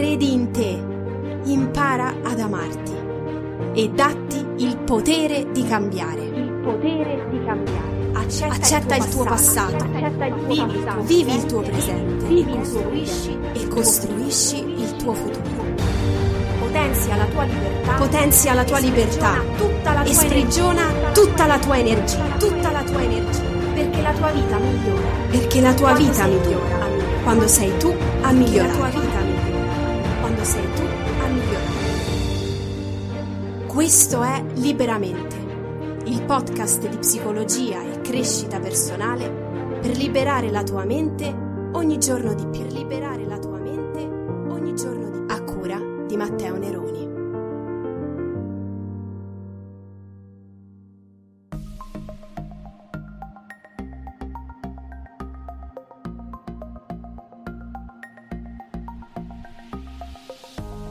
Credi in te. Impara ad amarti. E datti il potere di cambiare. Il potere di cambiare. Accetta, Accetta il tuo passato. Vivi, il tuo, vivi il tuo presente. e costruisci, e costruisci il tuo futuro. Potenzia la tua libertà. Potenzia la tua libertà. Tutta la tua e sprigiona tutta la tua energia. Tutta la tua energia. Perché la tua vita migliora. Perché la tua vita migliora. Quando sei tu a migliorare. Quando sei tu a migliorare. Questo è Liberamente, il podcast di psicologia e crescita personale per liberare la tua mente ogni giorno di più. Per liberare la tua mente ogni giorno di più. A cura di Matteo Neroni.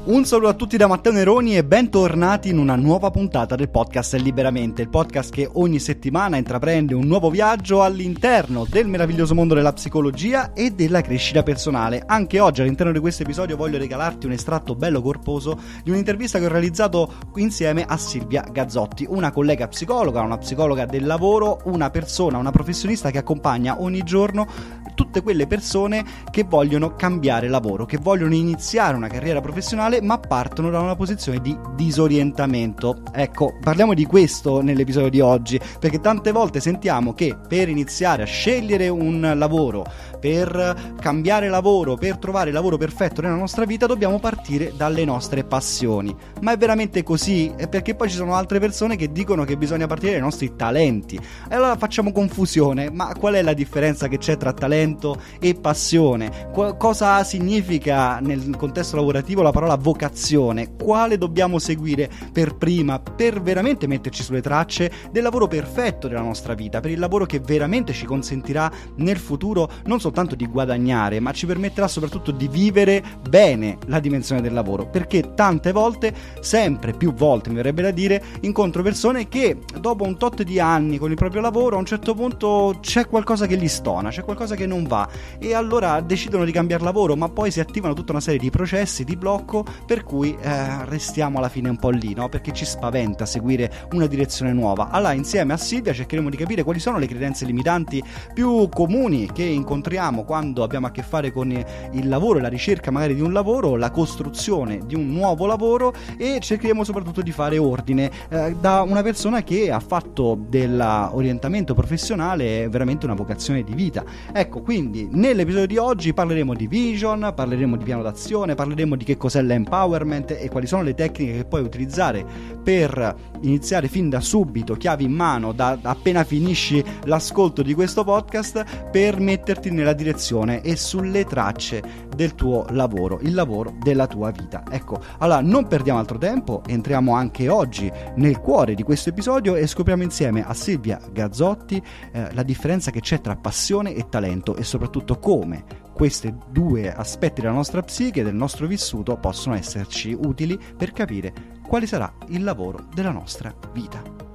Un saluto a tutti da Matteo Neroni e bentornati in una nuova puntata del podcast Liberamente, il podcast che ogni settimana intraprende un nuovo viaggio all'interno del meraviglioso mondo della psicologia e della crescita personale. Anche oggi all'interno di questo episodio voglio regalarti un estratto bello corposo di un'intervista che ho realizzato insieme a Silvia Gazzotti, una collega psicologa, una psicologa del lavoro, una persona, una professionista che accompagna ogni giorno tutte quelle persone che vogliono cambiare lavoro, che vogliono iniziare una carriera professionale ma partono da una posizione di disorientamento. Ecco, parliamo di questo nell'episodio di oggi, perché tante volte sentiamo che per iniziare a scegliere un lavoro, per cambiare lavoro, per trovare il lavoro perfetto nella nostra vita, dobbiamo partire dalle nostre passioni. Ma è veramente così? È perché poi ci sono altre persone che dicono che bisogna partire dai nostri talenti. E allora facciamo confusione, ma qual è la differenza che c'è tra talento e passione? Qu- cosa significa nel contesto lavorativo la parola vocazione? Quale dobbiamo seguire per prima per veramente metterci sulle tracce del lavoro perfetto della nostra vita, per il lavoro che veramente ci consentirà nel futuro non soltanto di guadagnare, ma ci permetterà soprattutto di vivere bene la dimensione del lavoro, perché tante volte, sempre più volte mi verrebbe da dire, incontro persone che dopo un tot di anni con il proprio lavoro a un certo punto c'è qualcosa che gli stona, c'è qualcosa che non va e allora decidono di cambiare lavoro, ma poi si attivano tutta una serie di processi di blocco per cui eh, restiamo alla fine un po' lì, no? Perché ci spaventa seguire una direzione nuova. Allora, insieme a Silvia cercheremo di capire quali sono le credenze limitanti più comuni che incontriamo quando abbiamo a che fare con il lavoro la ricerca magari di un lavoro, la costruzione di un nuovo lavoro e cercheremo soprattutto di fare ordine eh, da una persona che ha fatto dell'orientamento professionale veramente una vocazione di vita. Ecco, quindi nell'episodio di oggi parleremo di vision, parleremo di piano d'azione, parleremo di che cos'è l'empowerment e quali sono le tecniche che puoi utilizzare per iniziare fin da subito, chiavi in mano, da appena finisci l'ascolto di questo podcast, per metterti nella direzione e sulle tracce del tuo lavoro, il lavoro della tua vita. Ecco, allora non perdiamo altro tempo, entriamo anche oggi nel cuore di questo episodio e scopriamo insieme a Silvia Gazzotti eh, la differenza che c'è tra passione e talento e soprattutto come questi due aspetti della nostra psiche, del nostro vissuto, possono esserci utili per capire quale sarà il lavoro della nostra vita.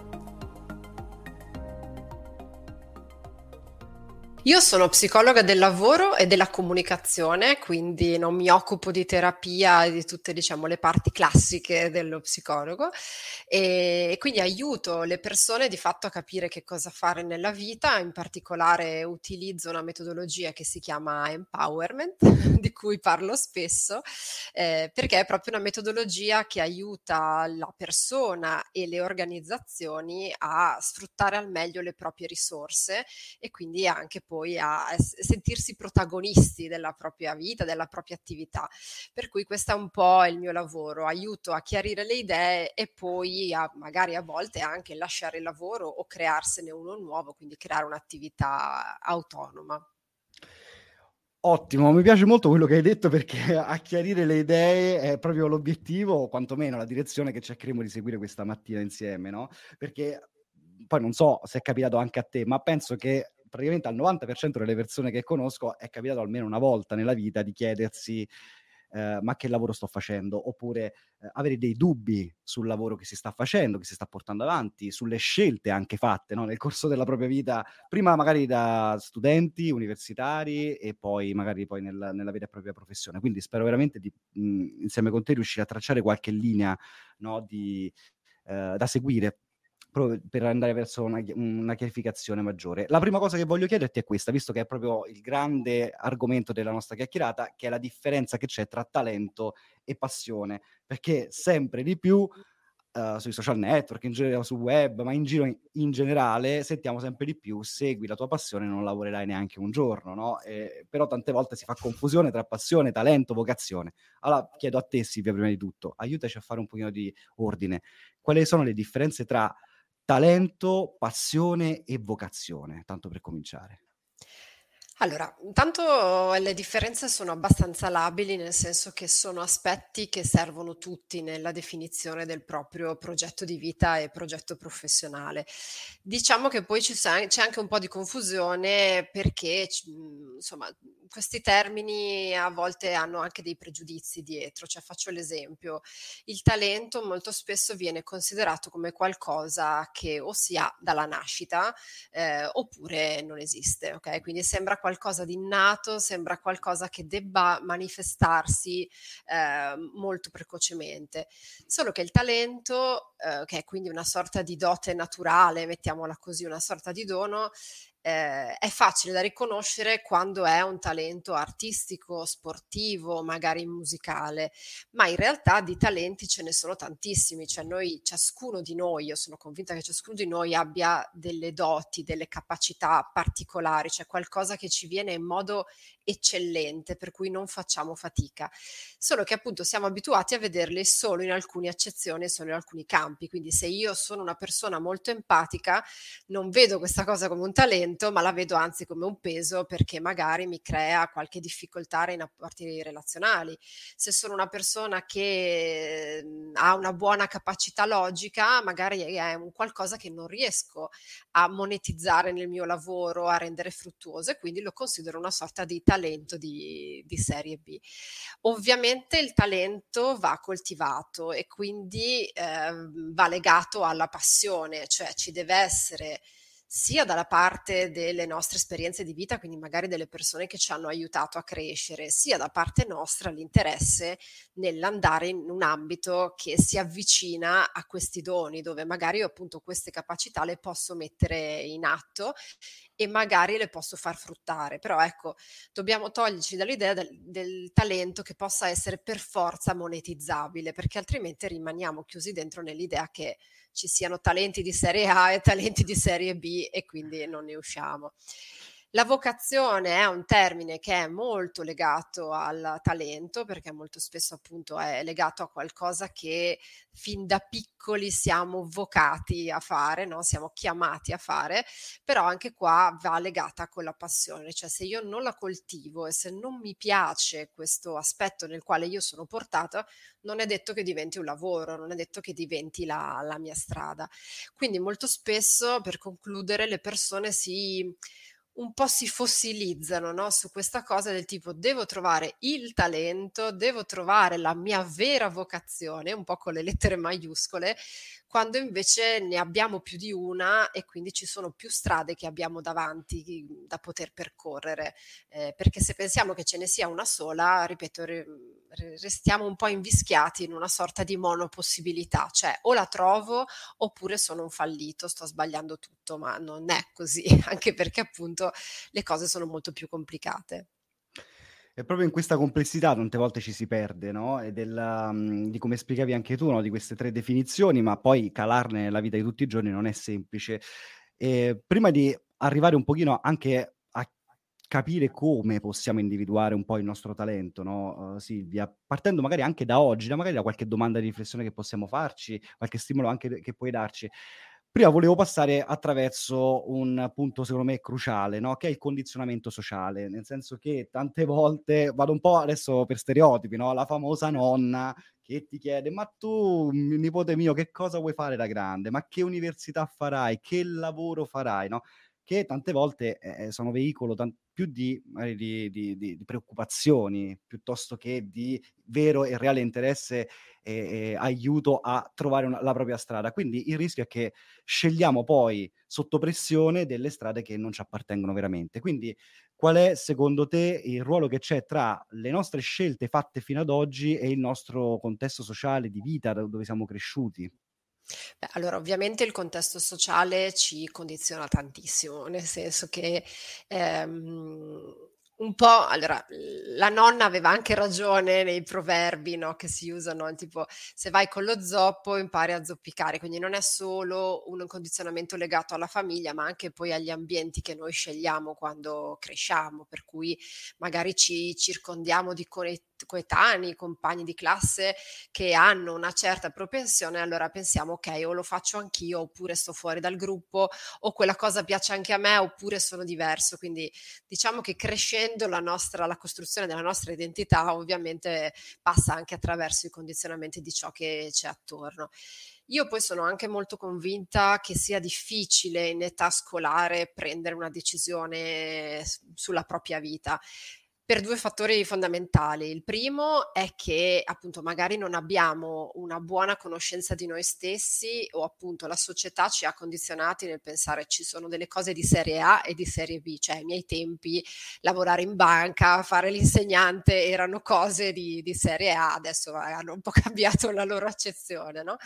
Io sono psicologa del lavoro e della comunicazione, quindi non mi occupo di terapia e di tutte diciamo, le parti classiche dello psicologo. E quindi aiuto le persone di fatto a capire che cosa fare nella vita, in particolare utilizzo una metodologia che si chiama empowerment, di cui parlo spesso, eh, perché è proprio una metodologia che aiuta la persona e le organizzazioni a sfruttare al meglio le proprie risorse e quindi anche poi a sentirsi protagonisti della propria vita, della propria attività. Per cui questo è un po' il mio lavoro, aiuto a chiarire le idee e poi a, magari a volte anche lasciare il lavoro o crearsene uno nuovo, quindi creare un'attività autonoma. Ottimo, mi piace molto quello che hai detto perché a chiarire le idee è proprio l'obiettivo, o quantomeno la direzione che cercheremo di seguire questa mattina insieme, no? Perché poi non so se è capitato anche a te, ma penso che praticamente al 90% delle persone che conosco è capitato almeno una volta nella vita di chiedersi eh, ma che lavoro sto facendo, oppure eh, avere dei dubbi sul lavoro che si sta facendo, che si sta portando avanti, sulle scelte anche fatte no? nel corso della propria vita, prima magari da studenti universitari e poi magari poi nel, nella vera e propria professione. Quindi spero veramente di, mh, insieme con te, riuscire a tracciare qualche linea no, di, eh, da seguire per andare verso una, una, chiarificazione maggiore. La prima cosa che voglio chiederti è questa, visto che è proprio il grande argomento della nostra chiacchierata, che è la differenza che c'è tra talento e passione, perché sempre di più uh, sui social network, in generale sul web, ma in giro in, in, generale sentiamo sempre di più segui la tua passione e non lavorerai neanche un giorno, no? E, però tante volte si fa confusione tra passione, talento, vocazione. Allora chiedo a te Silvia prima di tutto, aiutaci a fare un pochino di ordine. Quali sono le differenze tra talento, passione e vocazione, tanto per cominciare? Allora, intanto le differenze sono abbastanza labili, nel senso che sono aspetti che servono tutti nella definizione del proprio progetto di vita e progetto professionale. Diciamo che poi c'è anche un po' di confusione perché, insomma, questi termini a volte hanno anche dei pregiudizi dietro. Cioè, faccio l'esempio, il talento molto spesso viene considerato come qualcosa che o si ha dalla nascita eh, oppure non esiste, ok? Quindi sembra qualcosa di innato, sembra qualcosa che debba manifestarsi eh, molto precocemente. Solo che il talento, eh, che è quindi una sorta di dote naturale, mettiamola così, una sorta di dono, eh, è facile da riconoscere quando è un talento artistico, sportivo, magari musicale, ma in realtà di talenti ce ne sono tantissimi, cioè noi, ciascuno di noi, io sono convinta che ciascuno di noi abbia delle doti, delle capacità particolari, cioè qualcosa che ci viene in modo eccellente, per cui non facciamo fatica, solo che appunto siamo abituati a vederle solo in alcune accezioni, solo in alcuni campi, quindi se io sono una persona molto empatica, non vedo questa cosa come un talento, ma la vedo anzi come un peso perché magari mi crea qualche difficoltà nei rapporti relazionali. Se sono una persona che mhmm, ha una buona capacità logica, magari è un qualcosa che non riesco a monetizzare nel mio lavoro, a rendere fruttuoso e quindi lo considero una sorta di talento di, di serie B. Ovviamente il talento va coltivato e quindi eh, va legato alla passione, cioè ci deve essere sia dalla parte delle nostre esperienze di vita, quindi magari delle persone che ci hanno aiutato a crescere, sia da parte nostra l'interesse nell'andare in un ambito che si avvicina a questi doni, dove magari io appunto queste capacità le posso mettere in atto e magari le posso far fruttare. Però ecco, dobbiamo toglierci dall'idea del, del, talento che possa essere per forza monetizzabile, perché altrimenti rimaniamo chiusi dentro nell'idea che ci siano talenti di serie A e talenti di serie B e quindi non ne usciamo. La vocazione è un termine che è molto legato al talento perché molto spesso appunto è legato a qualcosa che fin da piccoli siamo vocati a fare, no? siamo chiamati a fare, però anche qua va legata con la passione, cioè se io non la coltivo e se non mi piace questo aspetto nel quale io sono portata, non è detto che diventi un lavoro, non è detto che diventi la, la mia strada. Quindi molto spesso per concludere le persone si un po' si fossilizzano no? su questa cosa del tipo devo trovare il talento, devo trovare la mia vera vocazione, un po' con le lettere maiuscole, quando invece ne abbiamo più di una e quindi ci sono più strade che abbiamo davanti da poter percorrere. Eh, perché se pensiamo che ce ne sia una sola, ripeto, restiamo un po' invischiati in una sorta di monopossibilità, cioè o la trovo oppure sono un fallito, sto sbagliando tutto, ma non è così, anche perché appunto le cose sono molto più complicate. È proprio in questa complessità tante volte ci si perde, no? E della, mhmm, di come spiegavi anche tu, no? Di queste tre definizioni, ma poi calarne nella vita di tutti i giorni non è semplice. E prima di arrivare un pochino anche a capire come possiamo individuare un po' il nostro talento, no, uh, Silvia? Partendo magari anche da oggi, da magari da qualche domanda di riflessione che possiamo farci, qualche stimolo anche che puoi darci. Prima volevo passare attraverso un punto secondo me cruciale, no? che è il condizionamento sociale, nel senso che tante volte, vado un po' adesso per stereotipi, no? la famosa nonna che ti chiede ma tu, nipote mio, che cosa vuoi fare da grande? Ma che università farai? Che lavoro farai? No? Che tante volte eh, sono veicolo tan- più di, di, di, di, preoccupazioni piuttosto che di vero e reale interesse e, e aiuto a trovare una, la propria strada. Quindi il rischio è che scegliamo poi sotto pressione delle strade che non ci appartengono veramente. Quindi qual è secondo te il ruolo che c'è tra le nostre scelte fatte fino ad oggi e il nostro contesto sociale di vita dove siamo cresciuti? Beh, allora ovviamente il contesto sociale ci condiziona tantissimo, nel senso che ehm, un po', allora, la nonna aveva anche ragione nei proverbi, no, che si usano, tipo se vai con lo zoppo impari a zoppicare, quindi non è solo un condizionamento legato alla famiglia, ma anche poi agli ambienti che noi scegliamo quando cresciamo, per cui magari ci circondiamo di coetanei, compagni di classe che hanno una certa propensione, allora pensiamo ok, o lo faccio anch'io, oppure sto fuori dal gruppo, o quella cosa piace anche a me, oppure sono diverso. Quindi diciamo che crescendo la nostra, la costruzione della nostra identità ovviamente passa anche attraverso i condizionamenti di ciò che c'è attorno. Io poi sono anche molto convinta che sia difficile in età scolare prendere una decisione sulla propria vita per due fattori fondamentali. Il primo è che appunto magari non abbiamo una buona conoscenza di noi stessi o appunto la società ci ha condizionati nel pensare ci sono delle cose di serie A e di serie B, cioè ai miei tempi lavorare in banca, fare l'insegnante erano cose di, di serie A, adesso hanno un po' cambiato la loro accezione, no?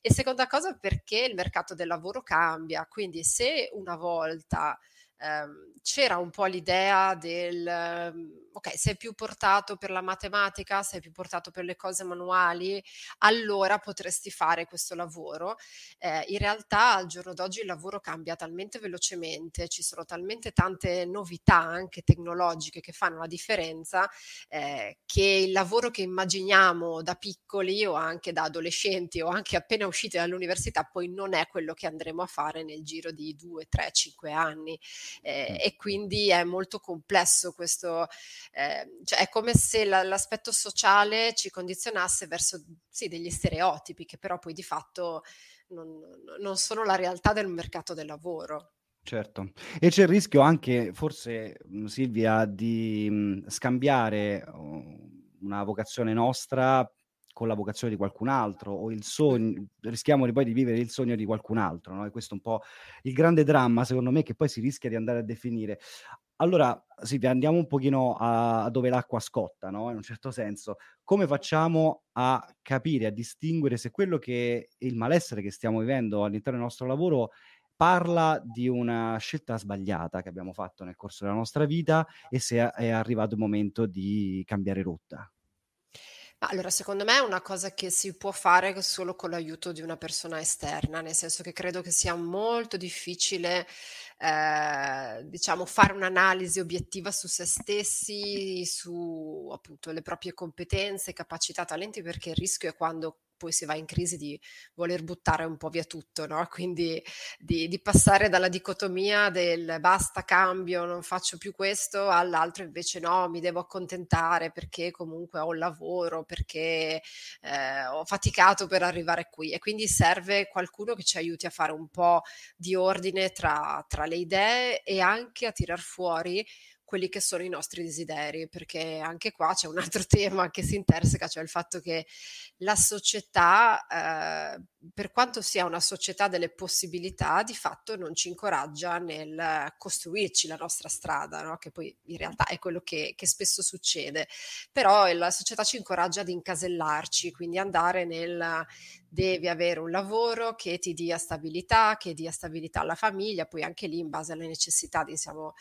E seconda cosa perché il mercato del lavoro cambia, quindi se una volta ehm, c'era un po' l'idea del, ehm, ok, sei più portato per la matematica, sei più portato per le cose manuali, allora potresti fare questo lavoro. Eh, in realtà al giorno d'oggi il lavoro cambia talmente velocemente, ci sono talmente tante novità anche tecnologiche che fanno la differenza, eh, che il lavoro che immaginiamo da piccoli o anche da adolescenti o anche appena usciti dall'università poi non è quello che andremo a fare nel giro di due, tre, cinque anni eh, e quindi è molto complesso questo, eh, cioè è come se la, l'aspetto sociale ci condizionasse verso sì, degli stereotipi che però poi di fatto non, non sono la realtà del mercato del lavoro. Certo, e c'è il rischio anche, forse Silvia, di scambiare una vocazione nostra con la vocazione di qualcun altro o il sogno, rischiamo di poi di vivere il sogno di qualcun altro, no? E questo è un po' il grande dramma, secondo me, che poi si rischia di andare a definire. Allora, Silvia, andiamo un pochino a, a dove l'acqua scotta, no? In un certo senso. Come facciamo a capire, a distinguere se quello che è il malessere che stiamo vivendo all'interno del nostro lavoro parla di una scelta sbagliata che abbiamo fatto nel corso della nostra vita e se è arrivato il momento di cambiare rotta? Allora, secondo me è una cosa che si può fare solo con l'aiuto di una persona esterna, nel senso che credo che sia molto difficile, eh, diciamo, fare un'analisi obiettiva su se stessi, su appunto le proprie competenze, capacità, talenti, perché il rischio è quando poi si va in crisi di voler buttare un po' via tutto, no? Quindi di, di, passare dalla dicotomia del basta, cambio, non faccio più questo, all'altro invece no, mi devo accontentare perché comunque ho un lavoro, perché eh, ho faticato per arrivare qui e quindi serve qualcuno che ci aiuti a fare un po' di ordine tra, tra le idee e anche a tirar fuori quelli che sono i nostri desideri, perché anche qua c'è un altro tema che si interseca, cioè il fatto che la società, eh, per quanto sia una società delle possibilità, di fatto non ci incoraggia nel costruirci la nostra strada, no? che poi in realtà è quello che, che spesso succede, però la società ci incoraggia ad incasellarci, quindi andare nel devi avere un lavoro che ti dia stabilità, che dia stabilità alla famiglia, poi anche lì in base alle necessità diciamo,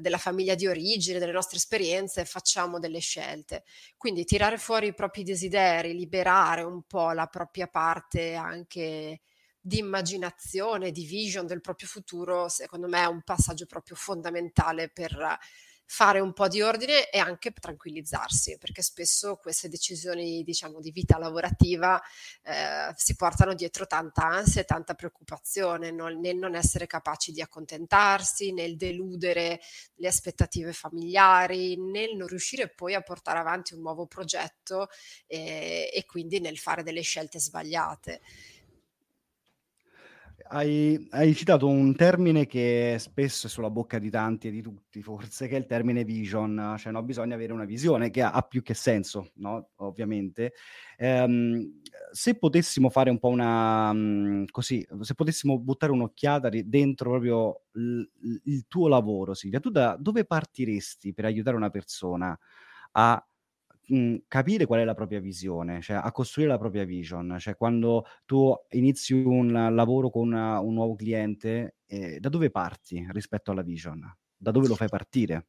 della famiglia di origine, delle nostre esperienze, facciamo delle scelte. Quindi tirare fuori i propri desideri, liberare un po' la propria parte anche di immaginazione, di vision del proprio futuro, secondo me è un passaggio proprio fondamentale per fare un po' di ordine e anche tranquillizzarsi, perché spesso queste decisioni, diciamo, di vita lavorativa eh, si portano dietro tanta ansia e tanta preoccupazione non, nel non essere capaci di accontentarsi, nel deludere le aspettative familiari, nel non riuscire poi a portare avanti un nuovo progetto eh, e quindi nel fare delle scelte sbagliate. Hai, hai, citato un termine che spesso è sulla bocca di tanti e di tutti, forse, che è il termine vision, cioè no, bisogna avere una visione che ha, ha più che senso, no? ovviamente. Ehm, se potessimo fare un po' una um, così, se potessimo buttare un'occhiata dentro proprio il, il tuo lavoro, Silvia, tu da dove partiresti per aiutare una persona a mhmm, capire qual è la propria visione, cioè a costruire la propria vision. Cioè quando tu inizi un lavoro con una un nuovo cliente, ehm, da dove parti rispetto alla vision? Da dove lo fai partire?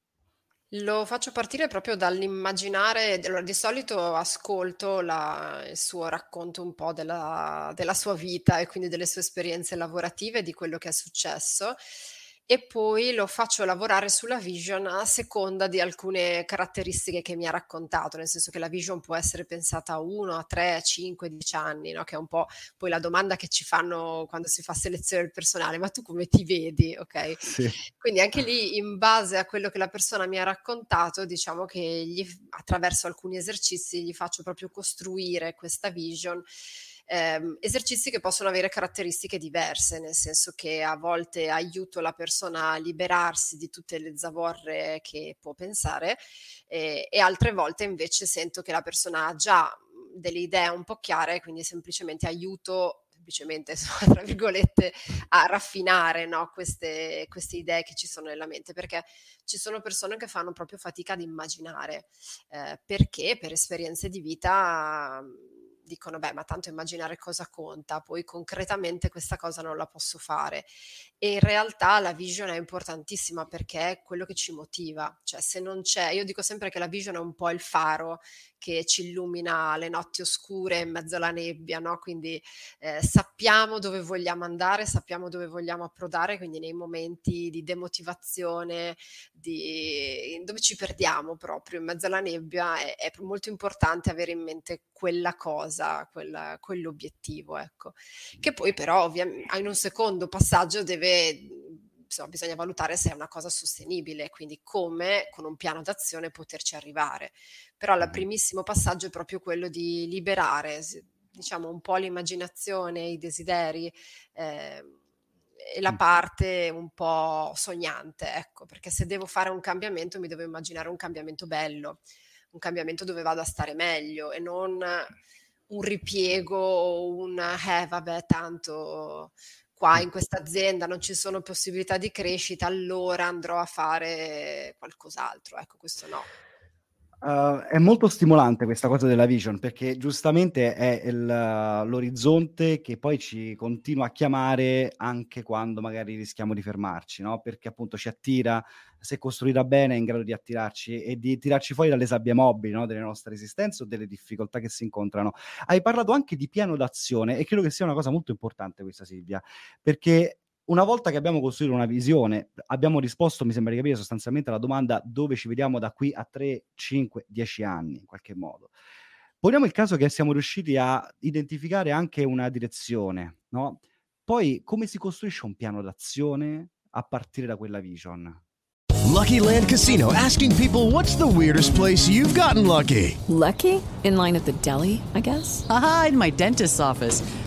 Lo faccio partire proprio dall'immaginare di solito ascolto la il suo racconto un po' della della sua vita e quindi delle sue esperienze lavorative, di quello che è successo e poi lo faccio lavorare sulla vision a seconda di alcune caratteristiche che mi ha raccontato, nel senso che la vision può essere pensata a 1, a 3, a 5, 10 anni, no? che è un po' poi la domanda che ci fanno quando si fa selezione del personale, ma tu come ti vedi? Ok? Sì. Quindi anche lì in base a quello che la persona mi ha raccontato, diciamo che gli, attraverso alcuni esercizi gli faccio proprio costruire questa vision ehm, esercizi che possono avere caratteristiche diverse, nel senso che a volte aiuto la persona a liberarsi di tutte le zavorre che può pensare eh, e altre volte invece sento che la persona ha già delle idee un po' chiare, quindi semplicemente aiuto semplicemente, tra virgolette, a raffinare no, queste, queste, idee che ci sono nella mente, perché ci sono persone che fanno proprio fatica ad immaginare, eh, perché per esperienze di vita dicono, beh, ma tanto immaginare cosa conta, poi concretamente questa cosa non la posso fare. E in realtà la vision è importantissima perché è quello che ci motiva, cioè se non c'è, io dico sempre che la vision è un po' il faro che ci illumina le notti oscure in mezzo alla nebbia, no? Quindi eh, sappiamo dove vogliamo andare, sappiamo dove vogliamo approdare, quindi nei momenti di demotivazione, di, dove ci perdiamo proprio in mezzo alla nebbia, è, è molto importante avere in mente quella cosa, quella, quell'obiettivo, ecco. Che poi però ovviamente in un secondo passaggio deve insomma, bisogna valutare se è una cosa sostenibile, quindi come con un piano d'azione poterci arrivare. Però il primissimo passaggio è proprio quello di liberare, diciamo, un po' l'immaginazione, i desideri. Eh, la parte un po' sognante, ecco, perché se devo fare un cambiamento mi devo immaginare un cambiamento bello, un cambiamento dove vado a stare meglio e non un ripiego o un eh vabbè tanto qua in questa azienda non ci sono possibilità di crescita, allora andrò a fare qualcos'altro. Ecco, questo no. Uh, è molto stimolante questa cosa della vision perché giustamente è il, l'orizzonte che poi ci continua a chiamare anche quando magari rischiamo di fermarci, no? Perché appunto ci attira, se costruita bene è in grado di attirarci e di tirarci fuori dalle sabbie mobili, no? Delle nostre esistenze o delle difficoltà che si incontrano. Hai parlato anche di piano d'azione e credo che sia una cosa molto importante questa Silvia, perché una volta che abbiamo costruito una visione, abbiamo risposto, mi sembra di capire, sostanzialmente alla domanda dove ci vediamo da qui a 3, 5, 10 anni, in qualche modo. Poniamo il caso che siamo riusciti a identificare anche una direzione, no? Poi come si costruisce un piano d'azione a partire da quella vision? Lucky Land Casino asking people what's the weirdest place you've gotten lucky? Lucky? In line at the deli, I guess. Aha, in my dentist's office.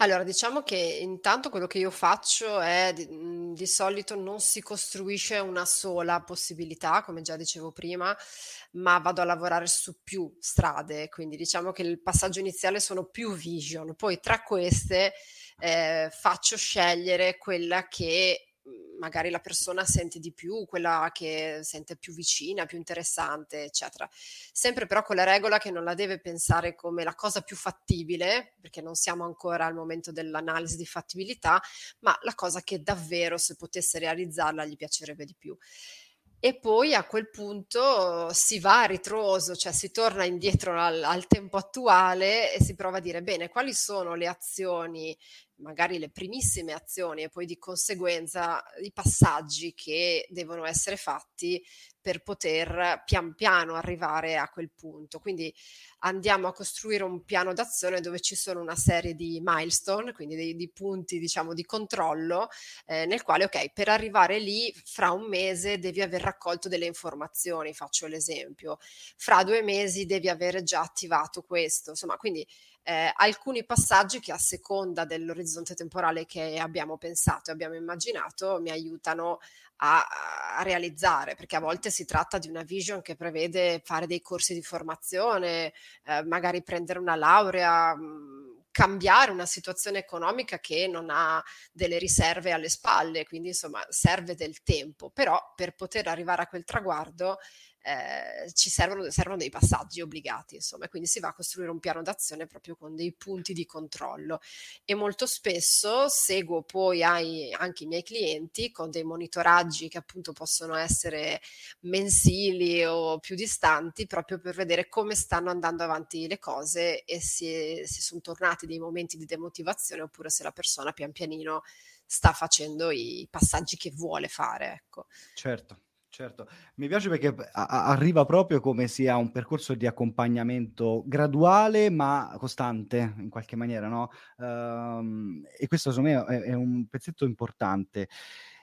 Allora, diciamo che intanto quello che io faccio è di, mh, di solito non si costruisce una sola possibilità, come già dicevo prima, ma vado a lavorare su più strade, quindi diciamo che il passaggio iniziale sono più vision, poi tra queste eh, faccio scegliere quella che mhmm, magari la persona sente di più, quella che sente più vicina, più interessante, eccetera. Sempre però con la regola che non la deve pensare come la cosa più fattibile, perché non siamo ancora al momento dell'analisi di fattibilità, ma la cosa che davvero se potesse realizzarla gli piacerebbe di più. E poi a quel punto si va a ritroso, cioè si torna indietro al, al tempo attuale e si prova a dire bene, quali sono le azioni magari le primissime azioni e poi di conseguenza i passaggi che devono essere fatti per poter pian piano arrivare a quel punto. Quindi andiamo a costruire un piano d'azione dove ci sono una serie di milestone, quindi dei, di punti diciamo di controllo eh, nel quale ok, per arrivare lì fra un mese devi aver raccolto delle informazioni, faccio l'esempio, fra due mesi devi aver già attivato questo, insomma, quindi eh, alcuni passaggi che a seconda dell'orizzonte temporale che abbiamo pensato e abbiamo immaginato mi aiutano a, a, realizzare, perché a volte si tratta di una vision che prevede fare dei corsi di formazione, eh, magari prendere una laurea, mh, mm, cambiare una situazione economica che non ha delle riserve alle spalle, quindi insomma serve del tempo, però per poter arrivare a quel traguardo eh, ci servono, servono, dei passaggi obbligati, insomma, e quindi si va a costruire un piano d'azione proprio con dei punti di controllo. E molto spesso seguo poi ai, anche i miei clienti con dei monitoraggi che appunto possono essere mensili o più distanti, proprio per vedere come stanno andando avanti le cose e se, se sono tornati dei momenti di demotivazione oppure se la persona pian pianino sta facendo i passaggi che vuole fare. Ecco. Certo. Certo, mi piace perché a- arriva proprio come sia un percorso di accompagnamento graduale ma costante in qualche maniera, no? Ehm, e questo secondo me è, è un pezzetto importante.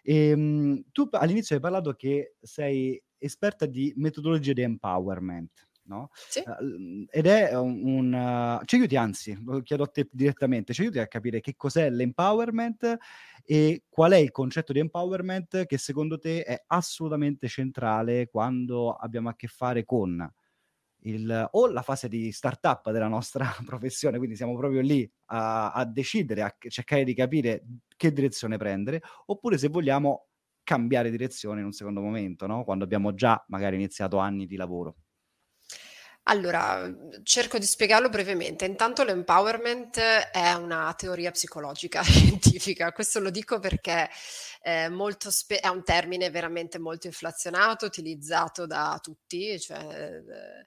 Ehm, tu all'inizio hai parlato che sei esperta di metodologie di empowerment no? Sì. Uh, ed è un, un uh, ci aiuti anzi, lo chiedo a te direttamente, ci aiuti a capire che cos'è l'empowerment e qual è il concetto di empowerment che secondo te è assolutamente centrale quando abbiamo a che fare con il, o la fase di startup della nostra professione, quindi siamo proprio lì a, a decidere, a cercare di capire che direzione prendere, oppure se vogliamo cambiare direzione in un secondo momento, no? quando abbiamo già magari iniziato anni di lavoro. Allora, cerco di spiegarlo brevemente. Intanto l'empowerment è una teoria psicologica scientifica, questo lo dico perché eh, molto spe- è un termine veramente molto inflazionato, utilizzato da tutti, cioè eh,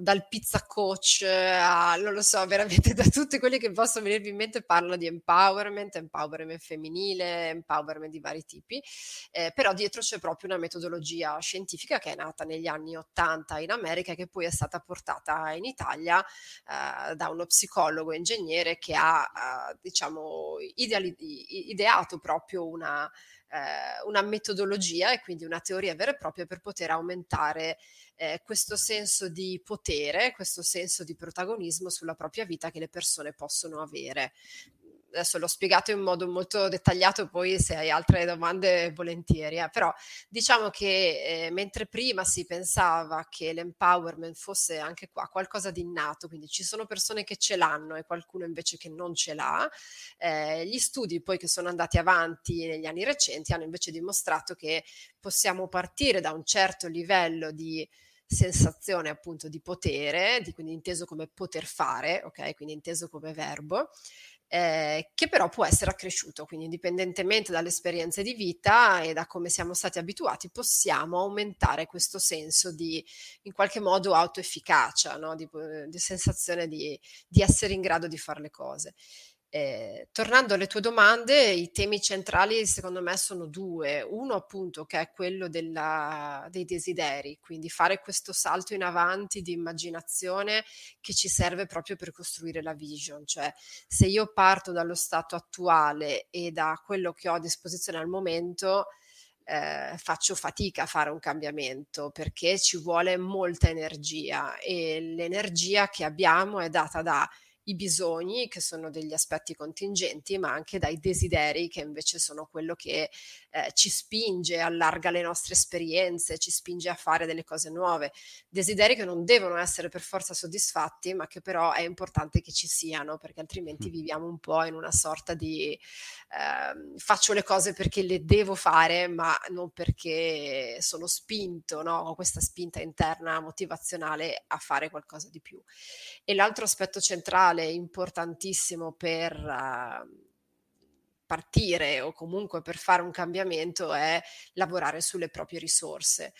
dal pizza coach a, non lo so, veramente da tutti quelli che possono venirvi in mente parlano di empowerment, empowerment femminile, empowerment di vari tipi, eh, però dietro c'è proprio una metodologia scientifica che è nata negli anni 80 in America che poi è stata portata in Italia eh, da uno psicologo ingegnere che ha, diciamo, ideali- ideato proprio una eh, una metodologia e quindi una teoria vera e propria per poter aumentare eh, questo senso di potere, questo senso di protagonismo sulla propria vita che le persone possono avere adesso l'ho spiegato in modo molto dettagliato, poi se hai altre domande volentieri, eh. però diciamo che eh, mentre prima si pensava che l'empowerment fosse anche qua qualcosa di innato, quindi ci sono persone che ce l'hanno e qualcuno invece che non ce l'ha, eh, gli studi poi che sono andati avanti negli anni recenti hanno invece dimostrato che possiamo partire da un certo livello di sensazione appunto di potere, di, quindi inteso come poter fare, ok? Quindi inteso come verbo, eh, che però può essere accresciuto, quindi indipendentemente dalle esperienze di vita e da come siamo stati abituati, possiamo aumentare questo senso di in qualche modo autoefficacia, no? di, di, sensazione di, di essere in grado di fare le cose. Eh, tornando alle tue domande, i temi centrali secondo me sono due. Uno appunto che è quello della, dei desideri, quindi fare questo salto in avanti di immaginazione che ci serve proprio per costruire la vision. Cioè se io parto dallo stato attuale e da quello che ho a disposizione al momento, eh, faccio fatica a fare un cambiamento perché ci vuole molta energia e l'energia che abbiamo è data da i bisogni, che sono degli aspetti contingenti, ma anche dai desideri, che invece sono quello che eh, ci spinge, allarga le nostre esperienze, ci spinge a fare delle cose nuove. Desideri che non devono essere per forza soddisfatti, ma che però è importante che ci siano, perché altrimenti mm. viviamo un po' in una sorta di eh, faccio le cose perché le devo fare, ma non perché sono spinto, no? ho questa spinta interna motivazionale a fare qualcosa di più. E l'altro aspetto centrale, importantissimo per... Uh, partire o comunque per fare un cambiamento è lavorare sulle proprie risorse.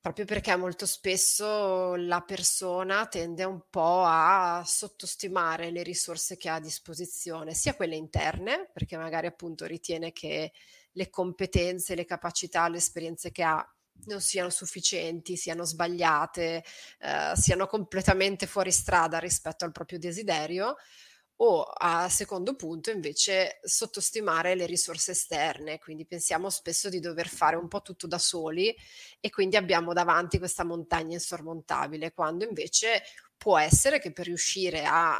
Proprio perché molto spesso la persona tende un po' a sottostimare le risorse che ha a disposizione, sia quelle interne, perché magari appunto ritiene che le competenze, le capacità, le esperienze che ha non siano sufficienti, siano sbagliate, eh, siano completamente fuori strada rispetto al proprio desiderio, o a secondo punto invece sottostimare le risorse esterne, quindi pensiamo spesso di dover fare un po' tutto da soli e quindi abbiamo davanti questa montagna insormontabile, quando invece può essere che per riuscire a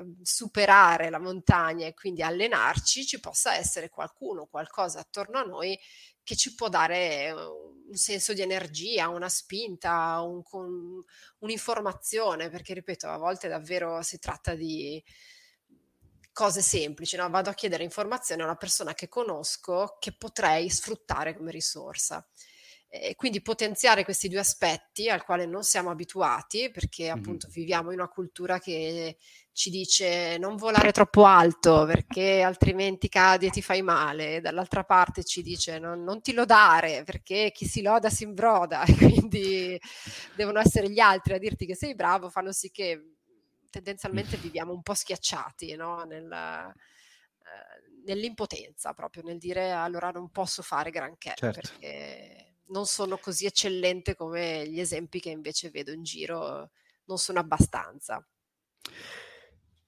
uh, superare la montagna e quindi allenarci ci possa essere qualcuno, qualcosa attorno a noi che ci può dare un senso di energia, una spinta, un, un, un'informazione, perché ripeto, a volte davvero si tratta di cose semplici, no? vado a chiedere informazioni a una persona che conosco che potrei sfruttare come risorsa. E quindi potenziare questi due aspetti al quale non siamo abituati, perché appunto mm-hmm. viviamo in una cultura che ci dice non volare troppo alto perché altrimenti cadi e ti fai male, dall'altra parte ci dice non, non ti lodare perché chi si loda si imbroda, e quindi devono essere gli altri a dirti che sei bravo, fanno sì che tendenzialmente viviamo un po' schiacciati no? Nel, eh, nell'impotenza, proprio nel dire allora non posso fare granché certo. perché non sono così eccellente come gli esempi che invece vedo in giro, non sono abbastanza.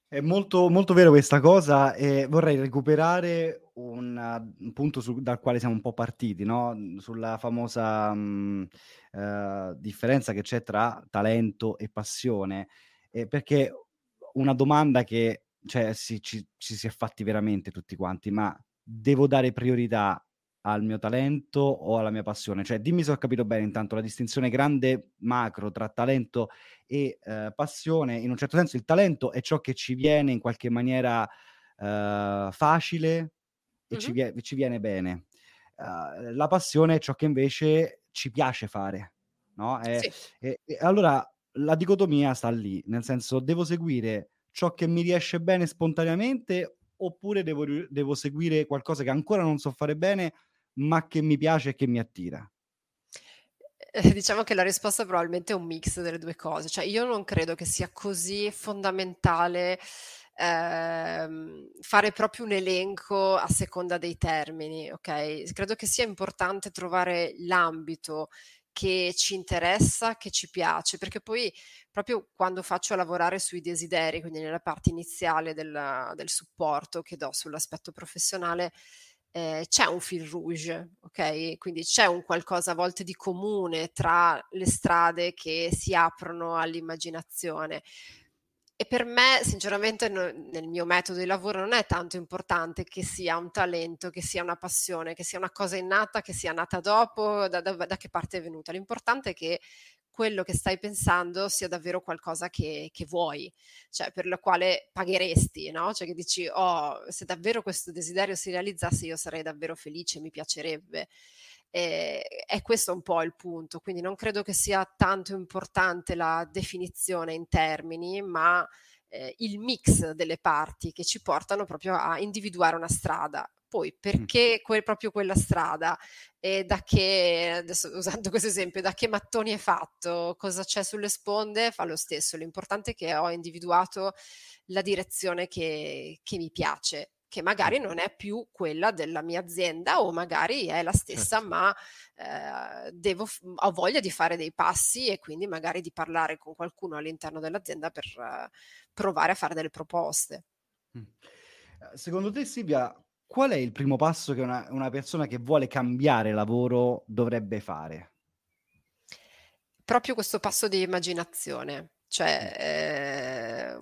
È molto, molto vero questa cosa e vorrei recuperare un, un punto su, dal quale siamo un po' partiti, no? sulla famosa mh, uh, differenza che c'è tra talento e passione eh, perché una domanda che cioè, sì, ci, ci si è fatti veramente tutti quanti, ma devo dare priorità al mio talento o alla mia passione? Cioè, dimmi se ho capito bene intanto la distinzione grande macro tra talento e eh, passione. In un certo senso il talento è ciò che ci viene in qualche maniera eh, facile e mm-hmm. ci, vie- ci, viene bene. Uh, la passione è ciò che invece ci piace fare. No? E, sì. e, e allora la dicotomia sta lì, nel senso devo seguire ciò che mi riesce bene spontaneamente oppure devo, devo seguire qualcosa che ancora non so fare bene ma che mi piace e che mi attira? Eh, diciamo che la risposta probabilmente è un mix delle due cose, cioè io non credo che sia così fondamentale ehm, fare proprio un elenco a seconda dei termini, ok? Credo che sia importante trovare l'ambito che ci interessa, che ci piace, perché poi proprio quando faccio lavorare sui desideri, quindi nella parte iniziale del, del supporto che do sull'aspetto professionale, eh, c'è un fil rouge, ok? Quindi c'è un qualcosa a volte di comune tra le strade che si aprono all'immaginazione. E per me, sinceramente, no, nel mio metodo di lavoro non è tanto importante che sia un talento, che sia una passione, che sia una cosa innata, che sia nata dopo, da, da, da che parte è venuta. L'importante è che quello che stai pensando sia davvero qualcosa che, che vuoi, cioè per lo quale pagheresti, no? Cioè che dici, oh, se davvero questo desiderio si realizzasse io sarei davvero felice, mi piacerebbe. Eh, è questo un po' il punto, quindi non credo che sia tanto importante la definizione in termini, ma eh, il mix delle parti che ci portano proprio a individuare una strada. Poi perché que- proprio quella strada e da che, adesso usando questo esempio, da che mattoni è fatto, cosa c'è sulle sponde, fa lo stesso. L'importante è che ho individuato la direzione che, che mi piace che magari non è più quella della mia azienda o magari è la stessa, certo. ma eh, devo, ho voglia di fare dei passi e quindi magari di parlare con qualcuno all'interno dell'azienda per uh, provare a fare delle proposte. Eh, secondo te, Silvia, qual è il primo passo che una, una persona che vuole cambiare lavoro dovrebbe fare? Proprio questo passo di immaginazione, cioè eh,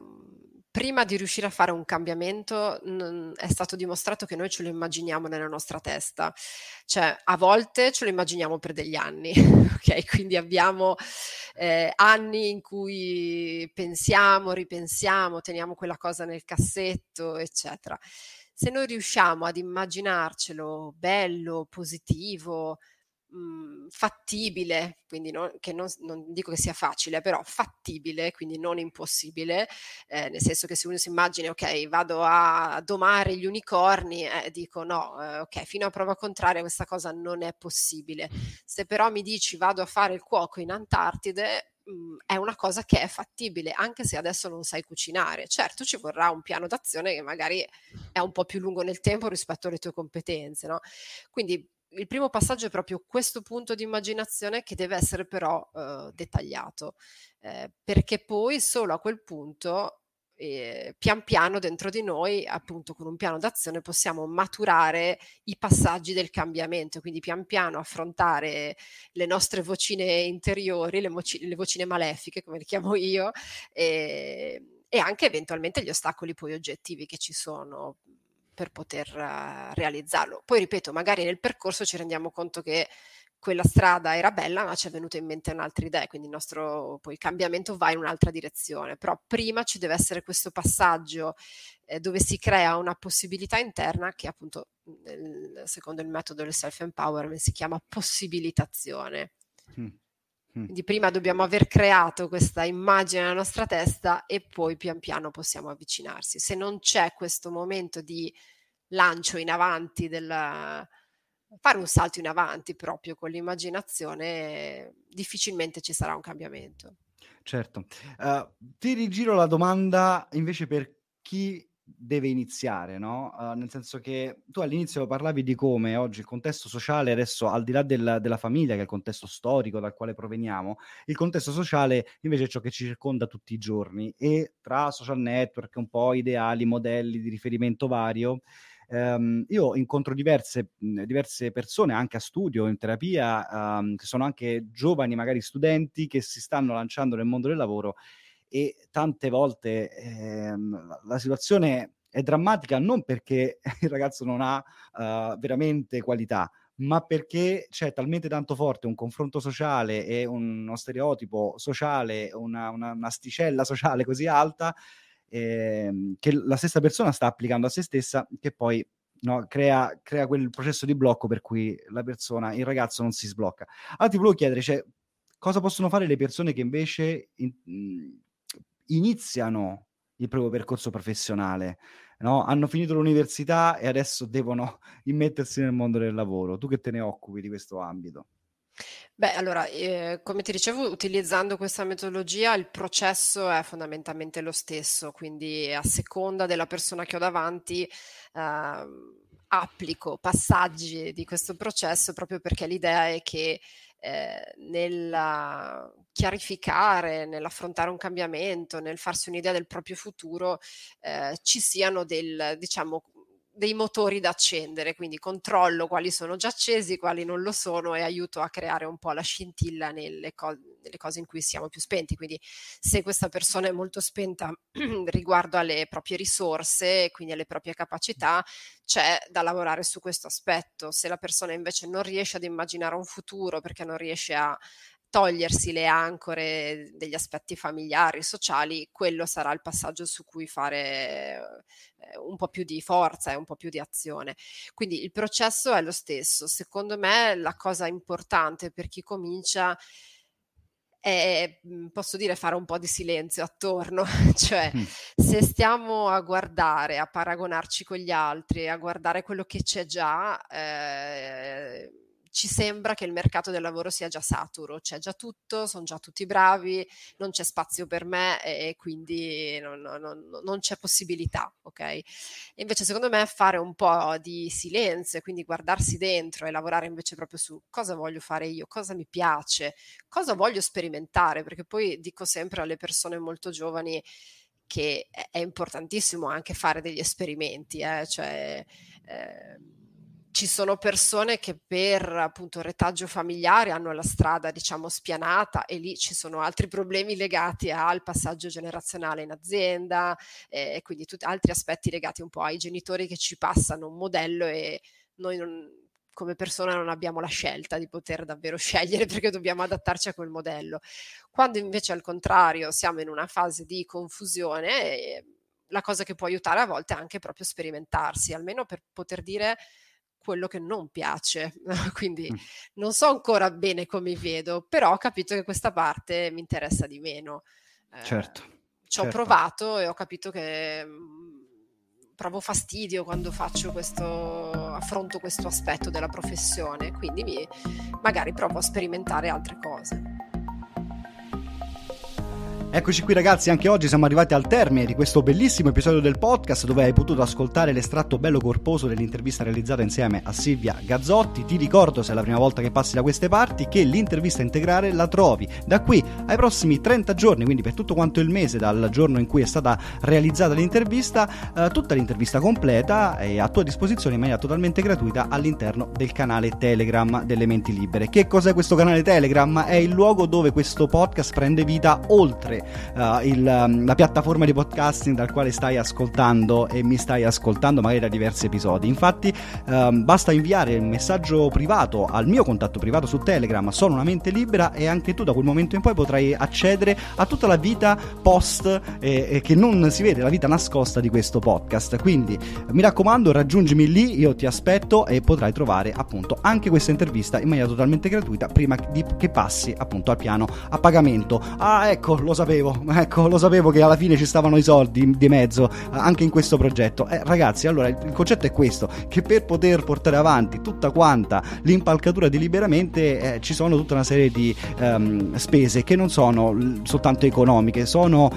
prima di riuscire a fare un cambiamento n- è stato dimostrato che noi ce lo immaginiamo nella nostra testa, cioè a volte ce lo immaginiamo per degli anni, ok? Quindi abbiamo eh, anni in cui pensiamo, ripensiamo, teniamo quella cosa nel cassetto, eccetera se noi riusciamo ad immaginarcelo bello, positivo, mh, mhmm, fattibile, quindi no, che non, non, dico che sia facile, però fattibile, quindi non impossibile, eh, nel senso che se uno si immagina, ok, vado a domare gli unicorni, eh, dico no, eh, ok, fino a prova contraria questa cosa non è possibile. Se però mi dici vado a fare il cuoco in Antartide, mhmm, è una cosa che è fattibile, anche se adesso non sai cucinare. Certo, ci vorrà un piano d'azione che magari è un po' più lungo nel tempo rispetto alle tue competenze, no? Quindi il primo passaggio è proprio questo punto di immaginazione che deve essere però eh, dettagliato, eh, perché poi solo a quel punto eh, pian piano dentro di noi, appunto con un piano d'azione, possiamo maturare i passaggi del cambiamento, quindi pian piano affrontare le nostre vocine interiori, le, voci- le vocine malefiche, come le chiamo io, e, e anche eventualmente gli ostacoli poi oggettivi che ci sono per poter uh, realizzarlo. Poi ripeto, magari nel percorso ci rendiamo conto che quella strada era bella, ma ci è venuta in mente un'altra idea, quindi il nostro poi, cambiamento va in un'altra direzione. Però prima ci deve essere questo passaggio eh, dove si crea una possibilità interna che appunto nel, secondo il metodo del self-empowerment si chiama possibilitazione. Mm. Mm. Quindi prima dobbiamo aver creato questa immagine nella nostra testa e poi pian piano possiamo avvicinarsi. Se non c'è questo momento di lancio in avanti della, fare un salto in avanti proprio con l'immaginazione, difficilmente ci sarà un cambiamento. Certo. Uh, ti rigiro la domanda invece per chi deve iniziare, no? Uh, nel senso che tu all'inizio parlavi di come oggi il contesto sociale, adesso al di là del, della famiglia, che è il contesto storico dal quale proveniamo, il contesto sociale invece è ciò che ci circonda tutti i giorni e tra social network, un po' ideali, modelli di riferimento vario, ehm, io incontro diverse, diverse, persone anche a studio, in terapia, ehm, che sono anche giovani, magari studenti, che si stanno lanciando nel mondo del lavoro e tante volte ehm, la situazione è drammatica non perché il ragazzo non ha uh, veramente qualità, ma perché c'è talmente tanto forte un confronto sociale e uno stereotipo sociale, una, una, un'asticella sociale così alta ehm, che la stessa persona sta applicando a se stessa, che poi no, crea, crea, quel processo di blocco per cui la persona, il ragazzo non si sblocca. Allora ti volevo chiedere, cioè, cosa possono fare le persone che invece in, mh, iniziano il proprio percorso professionale? No? Hanno finito l'università e adesso devono immettersi nel mondo del lavoro. Tu che te ne occupi di questo ambito? Beh, allora, eh, come ti dicevo, utilizzando questa metodologia il processo è fondamentalmente lo stesso, quindi a seconda della persona che ho davanti eh, applico passaggi di questo processo proprio perché l'idea è che eh, nel chiarificare, nell'affrontare un cambiamento, nel farsi un'idea del proprio futuro, eh, ci siano del, diciamo, dei motori da accendere, quindi controllo quali sono già accesi, quali non lo sono e aiuto a creare un po' la scintilla nelle, co- nelle cose in cui siamo più spenti. Quindi se questa persona è molto spenta riguardo alle proprie risorse, quindi alle proprie capacità, c'è da lavorare su questo aspetto. Se la persona invece non riesce ad immaginare un futuro perché non riesce a togliersi le ancore degli aspetti familiari, sociali, quello sarà il passaggio su cui fare eh, un po' più di forza e un po' più di azione. Quindi il processo è lo stesso. Secondo me la cosa importante per chi comincia è, mhmm, posso dire, fare un po' di silenzio attorno, cioè mm. se stiamo a guardare, a paragonarci con gli altri, a guardare quello che c'è già, eh, ci sembra che il mercato del lavoro sia già saturo, c'è già tutto, sono già tutti bravi, non c'è spazio per me e quindi non, non, non c'è possibilità, ok? Invece secondo me fare un po' di silenzio e quindi guardarsi dentro e lavorare invece proprio su cosa voglio fare io, cosa mi piace, cosa voglio sperimentare, perché poi dico sempre alle persone molto giovani che è importantissimo anche fare degli esperimenti, eh? cioè eh, ci sono persone che per appunto retaggio familiare hanno la strada diciamo spianata e lì ci sono altri problemi legati al passaggio generazionale in azienda eh, e quindi tutti altri aspetti legati un po' ai genitori che ci passano un modello e noi non, come persona non abbiamo la scelta di poter davvero scegliere perché dobbiamo adattarci a quel modello. Quando invece al contrario siamo in una fase di confusione, eh, la cosa che può aiutare a volte è anche proprio sperimentarsi, almeno per poter dire quello che non piace. Quindi mm. non so ancora bene come mi vedo, però ho capito che questa parte mi interessa di meno. Eh, certo. Ci ho certo. provato e ho capito che mh, mm, provo fastidio quando faccio questo, affronto questo aspetto della professione, quindi mi, magari provo a sperimentare altre cose. Eccoci qui ragazzi, anche oggi siamo arrivati al termine di questo bellissimo episodio del podcast dove hai potuto ascoltare l'estratto bello corposo dell'intervista realizzata insieme a Silvia Gazzotti. Ti ricordo, se è la prima volta che passi da queste parti, che l'intervista integrale la trovi da qui ai prossimi 30 giorni, quindi per tutto quanto il mese dal giorno in cui è stata realizzata l'intervista, eh, tutta l'intervista completa è a tua disposizione in maniera totalmente gratuita all'interno del canale Telegram delle Menti Libere. Che cos'è questo canale Telegram? È il luogo dove questo podcast prende vita oltre uh, il, um, la piattaforma di podcasting dal quale stai ascoltando e mi stai ascoltando magari da diversi episodi. Infatti um, basta inviare un messaggio privato al mio contatto privato su Telegram, sono una mente libera e anche tu da quel momento in poi potrai accedere a tutta la vita post eh, eh, che non si vede, la vita nascosta di questo podcast. Quindi mi raccomando raggiungimi lì, io ti aspetto e potrai trovare appunto anche questa intervista in maniera totalmente gratuita prima di, che passi appunto al piano a pagamento. Ah ecco, lo sapevo sapevo, ecco, lo sapevo che alla fine ci stavano i soldi di mezzo anche in questo progetto. Eh, ragazzi, allora il concetto è questo: che per poter portare avanti tutta quanta l'impalcatura di liberamente eh, ci sono tutta una serie di um, spese che non sono soltanto economiche, sono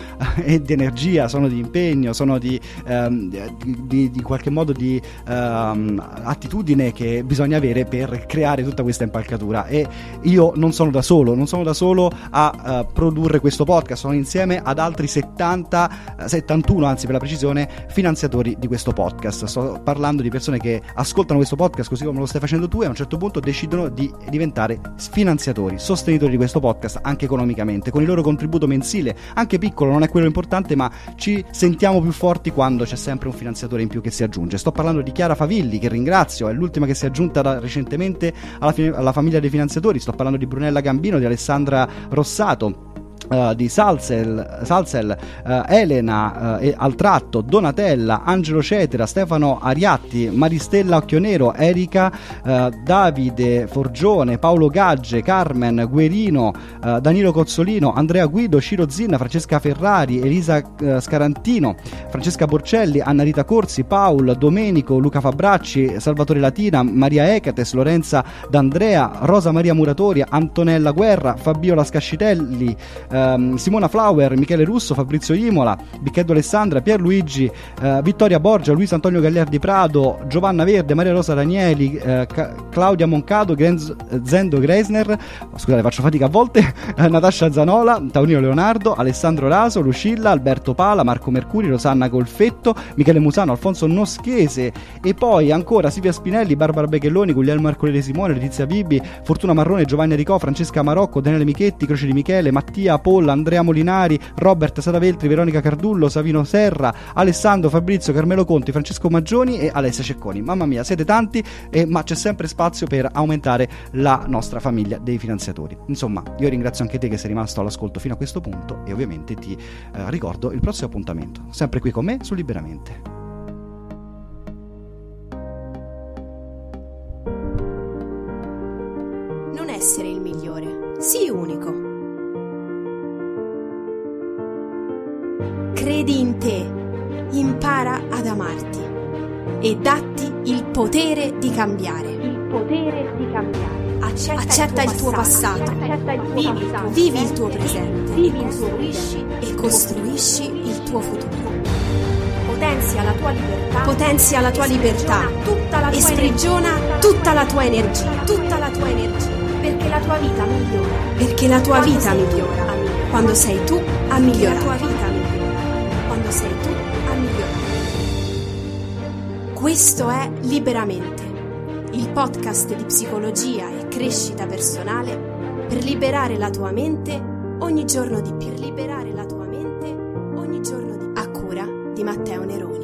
eh, di energia, sono di impegno, sono di, um, di, di qualche modo di um, attitudine che bisogna avere per creare tutta questa impalcatura. E io non sono da solo, non sono da solo a uh, produrre questo podcast, sono insieme ad altri 70, 71 anzi per la precisione, finanziatori di questo podcast. Sto parlando di persone che ascoltano questo podcast così come lo stai facendo tu e a un certo punto decidono di diventare finanziatori, sostenitori di questo podcast anche economicamente, con il loro contributo mensile, anche piccolo, non è quello importante, ma ci sentiamo più forti quando c'è sempre un finanziatore in più che si aggiunge. Sto parlando di Chiara Favilli, che ringrazio, è l'ultima che si è aggiunta da, recentemente alla, alla famiglia dei finanziatori, sto parlando di Brunella Gambino, di Alessandra Rossato Uh, di Salsel, Salsel uh, Elena uh, e al tratto, Donatella, Angelo Cetera, Stefano Ariatti, Maristella Occhionero, Erika, Davide Forgione, Paolo Gagge, Carmen Guerino, Danilo Cozzolino, Andrea Guido, Ciro Zinna, Francesca Ferrari, Elisa Scarantino, Francesca Borcelli, Anna Rita Corsi, Paul, Domenico, Luca Fabracci, Salvatore Latina, Maria Ecates, Lorenza D'Andrea, Rosa Maria Muratoria, Antonella Guerra, Fabiola Scascitelli, ehm, Simona Flower, Michele Russo, Fabrizio Imola, Bicchetto Alessandra, Pierluigi, eh, Vittoria Borgia, Luis Antonio Gagliardi Prado, Giovanna Verde, Maria Rosa Ranieli, eh, Ca- Claudia Moncado, Grenz- Zendo Greisner, scusate faccio fatica a volte, Natascia Zanola, Taunino Leonardo, Alessandro Raso, Lucilla, Alberto Pala, Marco Mercuri, Rosanna Golfetto, Michele Musano, Alfonso Noschese e poi ancora Silvia Spinelli, Barbara Bechelloni, Guglielmo Arcolele Simone, Letizia Bibi, Fortuna Marrone, Giovanni Aricò, Francesca Marocco, Daniele Michetti, Croce di Michele, Mattia Polla, Andrea Molinari, Robert Saraveltri, Veronica Cardullo, Savino Serra, Alessandro Fabrizio, Carmelo Conti, Francesco Maggioni e Alessia Cecconi. Mamma mia, siete tanti, eh, ma c'è sempre spazio per aumentare la nostra famiglia dei finanziatori. Insomma, io ringrazio anche te che sei rimasto all'ascolto fino a questo punto e ovviamente ti eh, ricordo il prossimo appuntamento, sempre qui con me su Liberamente. Non essere il migliore, sii unico. Credi in te, impara ad amarti e datti il potere di cambiare. Il potere di cambiare. Accetta, Accetta il tuo passato, passato. Il tuo vivi, il tuo presente e, costruisci, il tuo futuro. Potenzia la tua libertà, potenzia la tua libertà tutta la tua e sprigiona energia, tutta la tua energia, tutta la tua energia, perché la tua vita migliora. Perché la tua quando vita migliora. Tu, quando sei tu a migliorare. Quando sei tu a migliorare. Questo è Liberamente, il podcast di psicologia e crescita personale per liberare la tua mente ogni giorno di più. Per liberare la tua mente ogni giorno di più. A cura di Matteo Nerone.